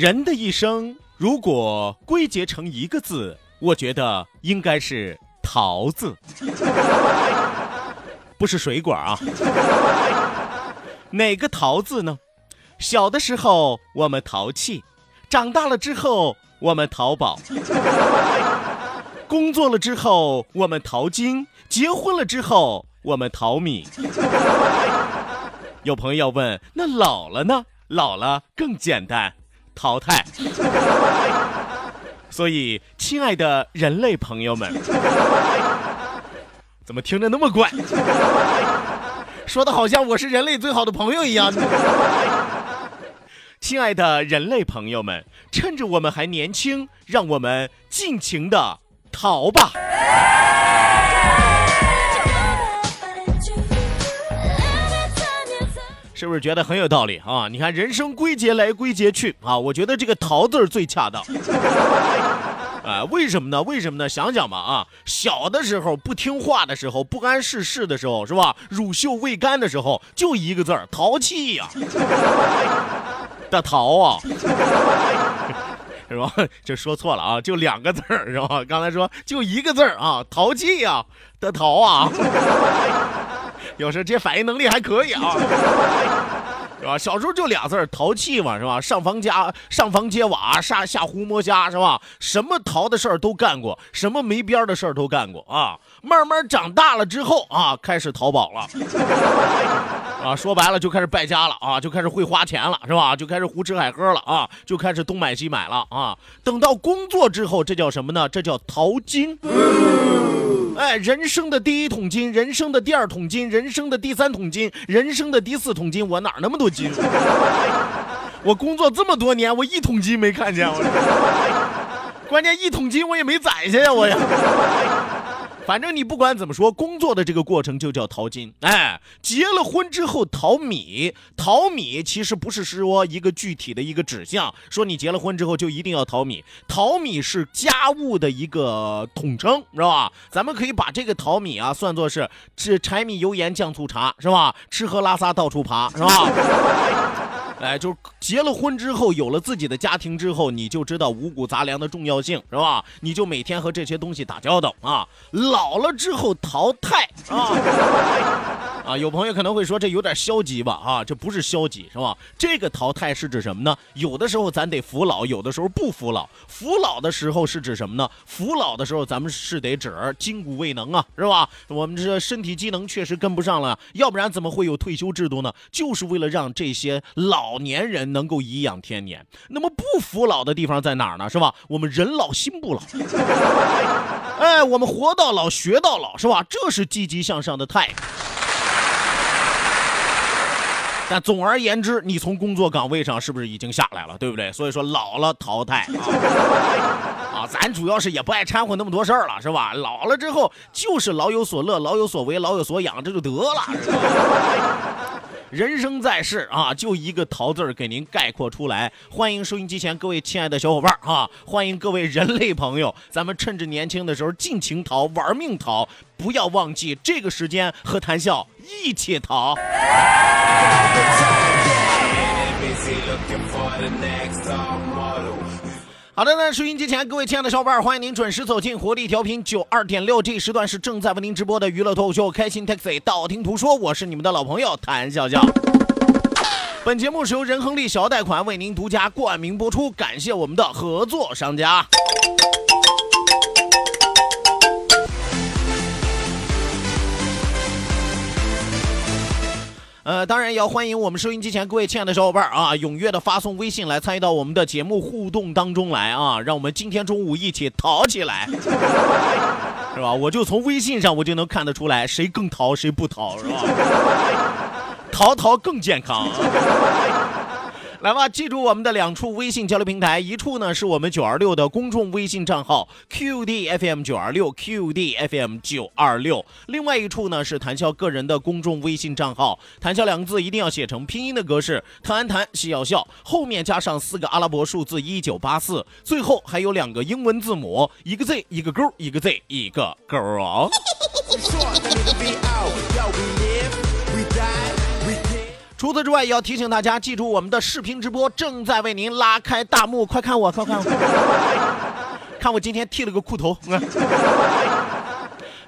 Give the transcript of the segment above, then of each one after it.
人的一生，如果归结成一个字，我觉得应该是“桃”字，不是水果啊。哪个“桃”字呢？小的时候我们淘气，长大了之后我们淘宝，工作了之后我们淘金，结婚了之后我们淘米。有朋友要问，那老了呢？老了更简单。淘汰，所以，亲爱的人类朋友们，怎么听着那么怪？说的好像我是人类最好的朋友一样。亲爱的人类朋友们，趁着我们还年轻，让我们尽情的逃吧。是不是觉得很有道理啊？你看，人生归结来归结去啊，我觉得这个“逃”字最恰当。啊，为什么呢？为什么呢？想想吧啊，小的时候不听话的时候，不谙世事的时候，是吧？乳臭未干的时候，就一个字儿，淘气呀。的淘啊，是吧？这说错了啊，就两个字儿，是吧？刚才说就一个字儿啊，淘气呀，的淘啊。有时这反应能力还可以啊，是吧？小时候就俩字儿淘气嘛，是吧？上房家上房揭瓦，下下胡摸虾，是吧？什么淘的事儿都干过，什么没边的事儿都干过啊。慢慢长大了之后啊，开始淘宝了，啊，说白了就开始败家了啊，就开始会花钱了，是吧？就开始胡吃海喝了啊，就开始东买西买了啊。等到工作之后，这叫什么呢？这叫淘金。哎，人生的第一桶金，人生的第二桶金，人生的第三桶金，人生的第四桶金，我哪那么多金？我工作这么多年，我一桶金没看见，我 关键一桶金我也没攒下呀，我呀。反正你不管怎么说，工作的这个过程就叫淘金。哎，结了婚之后淘米，淘米其实不是说一个具体的一个指向，说你结了婚之后就一定要淘米。淘米是家务的一个统称，是吧？咱们可以把这个淘米啊算作是这柴米油盐酱醋茶，是吧？吃喝拉撒到处爬，是吧？哎，就是结了婚之后，有了自己的家庭之后，你就知道五谷杂粮的重要性，是吧？你就每天和这些东西打交道啊。老了之后淘汰啊 啊！有朋友可能会说这有点消极吧？啊，这不是消极，是吧？这个淘汰是指什么呢？有的时候咱得服老，有的时候不服老。服老的时候是指什么呢？服老的时候咱们是得指筋骨未能啊，是吧？我们这身体机能确实跟不上了，要不然怎么会有退休制度呢？就是为了让这些老。年人能够颐养天年，那么不服老的地方在哪儿呢？是吧？我们人老心不老，哎，我们活到老学到老，是吧？这是积极向上的态度。但总而言之，你从工作岗位上是不是已经下来了？对不对？所以说老了淘汰啊！啊，咱主要是也不爱掺和那么多事儿了，是吧？老了之后就是老有所乐，老有所为，老有所养，这就得了。人生在世啊，就一个“逃”字儿给您概括出来。欢迎收音机前各位亲爱的小伙伴儿啊，欢迎各位人类朋友，咱们趁着年轻的时候尽情逃，玩命逃，不要忘记这个时间和谈笑一起逃。好的那，收音机前各位亲爱的小伙伴，欢迎您准时走进活力调频九二点六，这时段是正在为您直播的娱乐脱口秀《开心 Taxi》，道听途说，我是你们的老朋友谭笑笑。本节目是由仁恒利小贷款为您独家冠名播出，感谢我们的合作商家。呃，当然也要欢迎我们收音机前各位亲爱的小伙伴啊，踊跃的发送微信来参与到我们的节目互动当中来啊，让我们今天中午一起淘起来，是吧？我就从微信上我就能看得出来，谁更淘谁不淘，是吧？淘淘更健康。来吧，记住我们的两处微信交流平台，一处呢是我们九二六的公众微信账号 QDFM 九二六 QDFM 九二六，另外一处呢是谭笑个人的公众微信账号，谭笑两个字一定要写成拼音的格式，谭谭笑笑，后面加上四个阿拉伯数字一九八四，最后还有两个英文字母，一个 Z 一个勾，一个 Z 一个勾哦。除此之外，也要提醒大家记住我们的视频直播正在为您拉开大幕，快看我，快看我，看我今天剃了个裤头。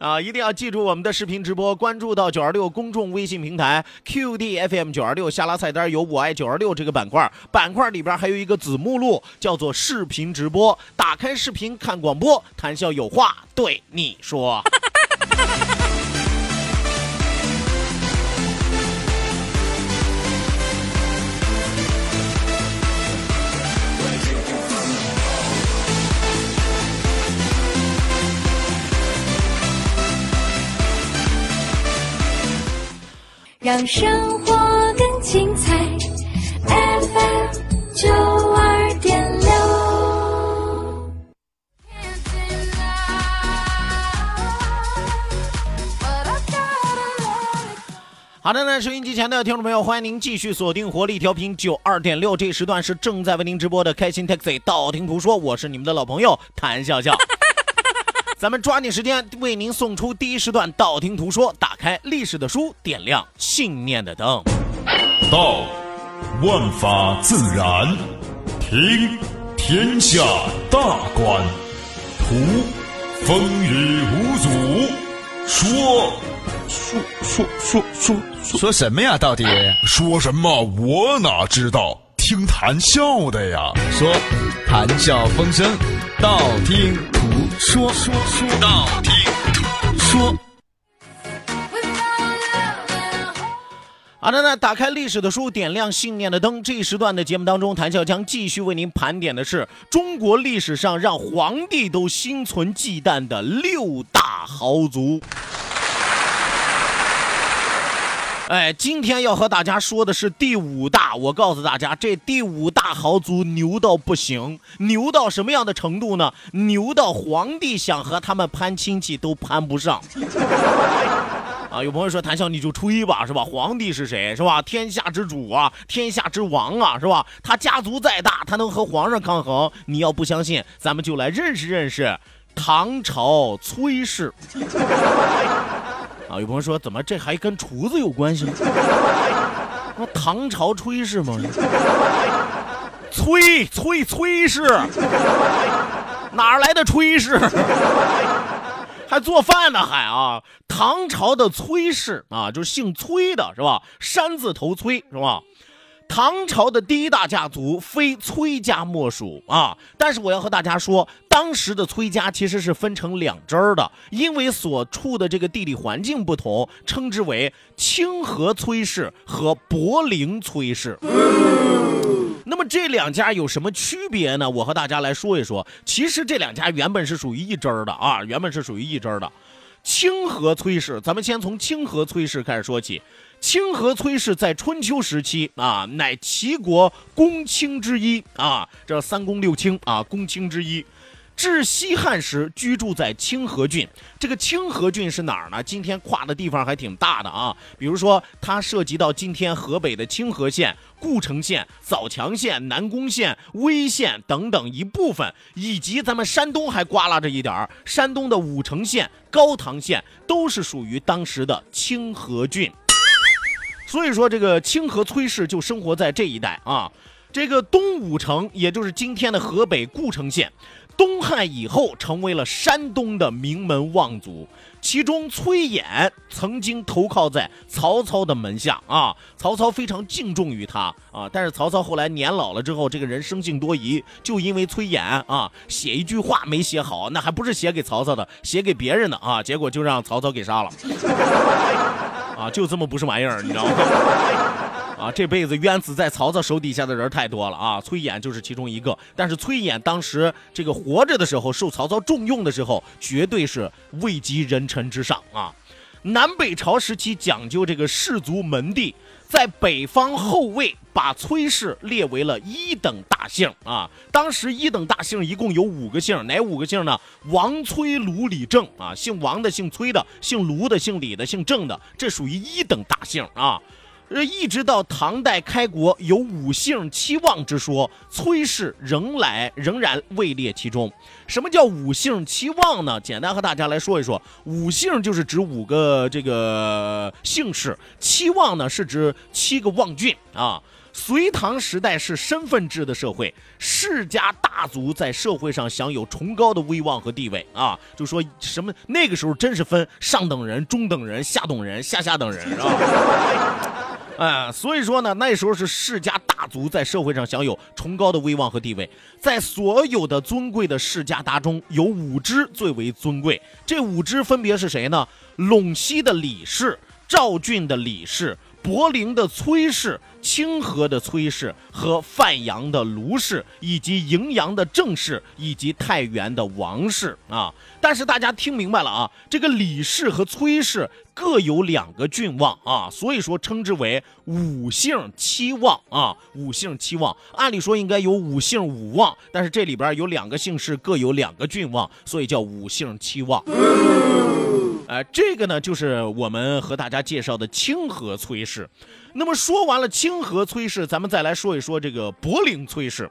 啊，一定要记住我们的视频直播，关注到九二六公众微信平台 QDFM 九二六，下拉菜单有“我爱九二六”这个板块，板块里边还有一个子目录，叫做视频直播。打开视频看广播，谈笑有话对你说。让生活更精彩，FM 九二点六。好的呢，收音机前的听众朋友，欢迎您继续锁定活力调频九二点六，这时段是正在为您直播的开心 Taxi，道听途说，我是你们的老朋友谭笑笑。咱们抓紧时间为您送出第一时段道听途说，打开历史的书，点亮信念的灯。道，万法自然；听，天下大观；图，风雨无阻；说，说说说说说什么呀？到底说什么？我哪知道？听谈笑的呀。说谈笑风生，道听途说，说说道听途说。好的那，打开历史的书，点亮信念的灯。这一时段的节目当中，谭笑将继续为您盘点的是中国历史上让皇帝都心存忌惮的六大豪族。哎，今天要和大家说的是第五大。我告诉大家，这第五大豪族牛到不行，牛到什么样的程度呢？牛到皇帝想和他们攀亲戚都攀不上。啊，有朋友说谭笑你就吹吧，是吧？皇帝是谁，是吧？天下之主啊，天下之王啊，是吧？他家族再大，他能和皇上抗衡？你要不相信，咱们就来认识认识唐朝崔氏。啊，有朋友说，怎么这还跟厨子有关系吗？那唐朝炊事吗？炊炊炊事，哪来的炊事？还做饭呢，还啊！唐朝的崔氏啊，就是姓崔的，是吧？山字头崔，是吧？唐朝的第一大家族非崔家莫属啊！但是我要和大家说，当时的崔家其实是分成两支儿的，因为所处的这个地理环境不同，称之为清河崔氏和柏林崔氏。那么这两家有什么区别呢？我和大家来说一说。其实这两家原本是属于一支儿的啊，原本是属于一支儿的。清河崔氏，咱们先从清河崔氏开始说起。清河崔氏在春秋时期啊，乃齐国公卿之一啊，这三公六卿啊，公卿之一。至西汉时，居住在清河郡。这个清河郡是哪儿呢？今天跨的地方还挺大的啊。比如说，它涉及到今天河北的清河县、故城县、枣强县、南宫县、威县等等一部分，以及咱们山东还刮拉着一点儿，山东的武城县、高唐县都是属于当时的清河郡。所以说，这个清河崔氏就生活在这一带啊。这个东武城，也就是今天的河北故城县，东汉以后成为了山东的名门望族。其中崔琰曾经投靠在曹操的门下啊，曹操非常敬重于他啊。但是曹操后来年老了之后，这个人生性多疑，就因为崔琰啊写一句话没写好，那还不是写给曹操的，写给别人的啊，结果就让曹操给杀了。啊，就这么不是玩意儿，你知道吗？啊，这辈子冤死在曹操手底下的人太多了啊！崔琰就是其中一个。但是崔琰当时这个活着的时候，受曹操重用的时候，绝对是位极人臣之上啊。南北朝时期讲究这个氏族门第，在北方后魏把崔氏列为了一等大姓啊。当时一等大姓一共有五个姓，哪五个姓呢？王、崔、卢、李、郑啊。姓王的、姓崔的、姓卢的、姓李的、姓郑的，这属于一等大姓啊。呃，一直到唐代开国，有五姓七望之说，崔氏仍来仍然位列其中。什么叫五姓七望呢？简单和大家来说一说，五姓就是指五个这个姓氏，七望呢是指七个望郡啊。隋唐时代是身份制的社会，世家大族在社会上享有崇高的威望和地位啊。就说什么那个时候真是分上等人、中等人、下等人、下下等人，是吧？啊，所以说呢，那时候是世家大族在社会上享有崇高的威望和地位，在所有的尊贵的世家当中，有五支最为尊贵。这五支分别是谁呢？陇西的李氏、赵郡的李氏。柏林的崔氏、清河的崔氏和范阳的卢氏，以及荥阳的郑氏，以及太原的王氏啊。但是大家听明白了啊，这个李氏和崔氏各有两个郡望啊，所以说称之为五姓七望啊。五姓七望，按理说应该有五姓五望，但是这里边有两个姓氏各有两个郡望，所以叫五姓七望。呃，这个呢，就是我们和大家介绍的清河崔氏。那么说完了清河崔氏，咱们再来说一说这个柏林崔氏。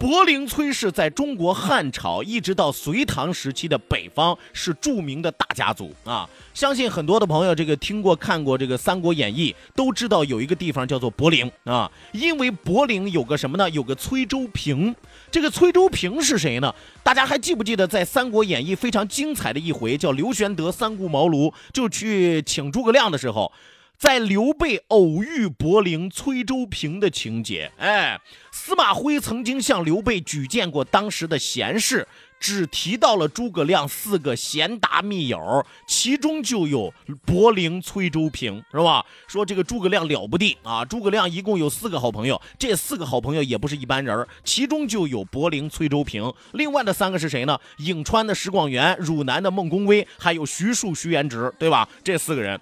柏林崔氏在中国汉朝一直到隋唐时期的北方是著名的大家族啊。相信很多的朋友这个听过看过这个《三国演义》，都知道有一个地方叫做柏林啊。因为柏林有个什么呢？有个崔州平。这个崔州平是谁呢？大家还记不记得在《三国演义》非常精彩的一回，叫刘玄德三顾茅庐，就去请诸葛亮的时候，在刘备偶遇柏林崔州平的情节。哎，司马徽曾经向刘备举荐过当时的贤士。只提到了诸葛亮四个贤达密友，其中就有柏林崔州平，是吧？说这个诸葛亮了不地啊！诸葛亮一共有四个好朋友，这四个好朋友也不是一般人，其中就有柏林崔州平。另外的三个是谁呢？颍川的石广元，汝南的孟公威，还有徐庶、徐元直，对吧？这四个人，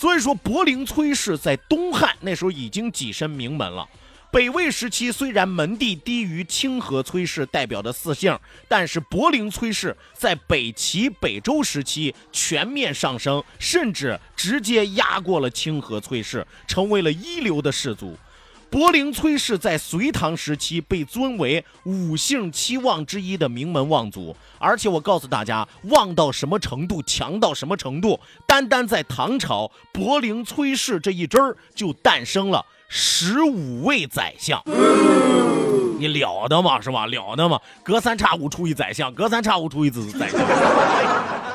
所以说柏林崔氏在东汉那时候已经跻身名门了。北魏时期，虽然门第低于清河崔氏代表的四姓，但是柏林崔氏在北齐、北周时期全面上升，甚至直接压过了清河崔氏，成为了一流的氏族。柏林崔氏在隋唐时期被尊为五姓七望之一的名门望族，而且我告诉大家，旺到什么程度，强到什么程度，单单在唐朝，柏林崔氏这一支儿就诞生了。十五位宰相，你了得吗？是吧？了得吗？隔三差五出一宰相，隔三差五出一子宰相，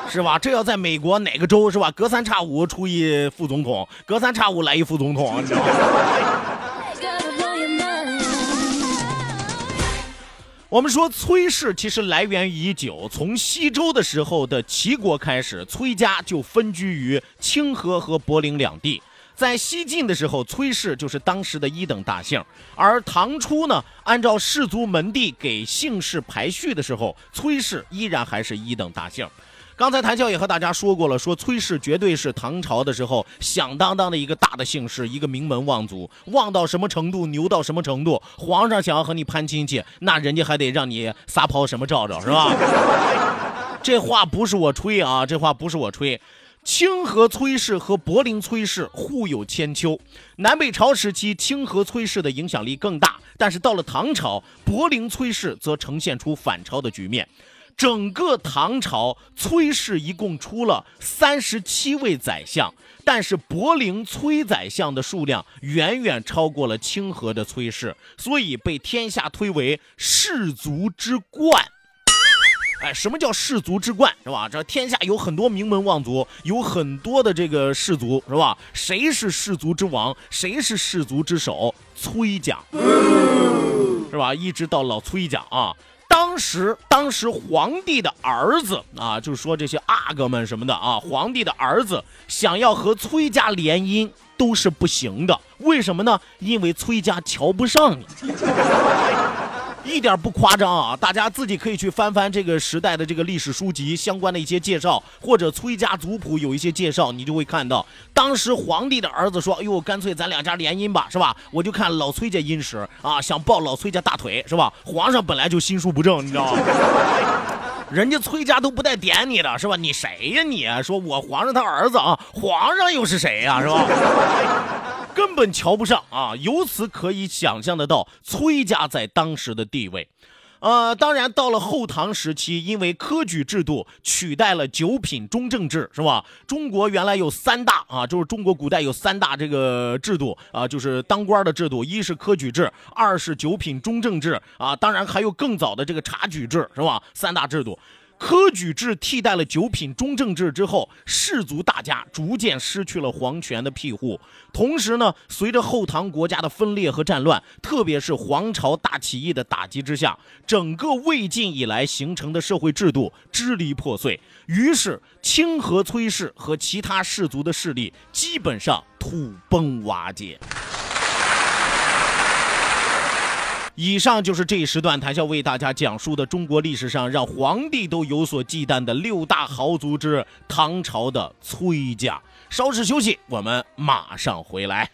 是吧？这要在美国哪个州是吧？隔三差五出一副总统，隔三差五来一副总统，你知道吗？我们说崔氏其实来源已久，从西周的时候的齐国开始，崔家就分居于清河和柏林两地。在西晋的时候，崔氏就是当时的一等大姓，而唐初呢，按照氏族门第给姓氏排序的时候，崔氏依然还是一等大姓。刚才谭笑也和大家说过了，说崔氏绝对是唐朝的时候响当当的一个大的姓氏，一个名门望族，旺到什么程度，牛到什么程度，皇上想要和你攀亲戚，那人家还得让你撒泡什么照照，是吧？这话不是我吹啊，这话不是我吹。清河崔氏和柏林崔氏互有千秋。南北朝时期，清河崔氏的影响力更大，但是到了唐朝，柏林崔氏则呈现出反超的局面。整个唐朝崔氏一共出了三十七位宰相，但是柏林崔宰相的数量远远超过了清河的崔氏，所以被天下推为氏族之冠。哎，什么叫氏族之冠是吧？这天下有很多名门望族，有很多的这个氏族是吧？谁是氏族之王？谁是氏族之首？崔家是吧？一直到老崔家啊。当时，当时皇帝的儿子啊，就是说这些阿哥们什么的啊，皇帝的儿子想要和崔家联姻都是不行的。为什么呢？因为崔家瞧不上你。一点不夸张啊！大家自己可以去翻翻这个时代的这个历史书籍相关的一些介绍，或者崔家族谱有一些介绍，你就会看到，当时皇帝的儿子说：“哎呦，干脆咱两家联姻吧，是吧？”我就看老崔家殷实啊，想抱老崔家大腿，是吧？皇上本来就心术不正，你知道吗？人家崔家都不带点你的，是吧？你谁呀？你说我皇上他儿子啊？皇上又是谁呀？是吧？根本瞧不上啊！由此可以想象得到崔家在当时的地位。呃，当然到了后唐时期，因为科举制度取代了九品中正制，是吧？中国原来有三大啊，就是中国古代有三大这个制度啊，就是当官的制度，一是科举制，二是九品中正制啊，当然还有更早的这个察举制，是吧？三大制度。科举制替代了九品中正制之后，士族大家逐渐失去了皇权的庇护。同时呢，随着后唐国家的分裂和战乱，特别是黄巢大起义的打击之下，整个魏晋以来形成的社会制度支离破碎。于是，清河崔氏和其他氏族的势力基本上土崩瓦解。以上就是这一时段谭笑为大家讲述的中国历史上让皇帝都有所忌惮的六大豪族之唐朝的崔家。稍事休息，我们马上回来。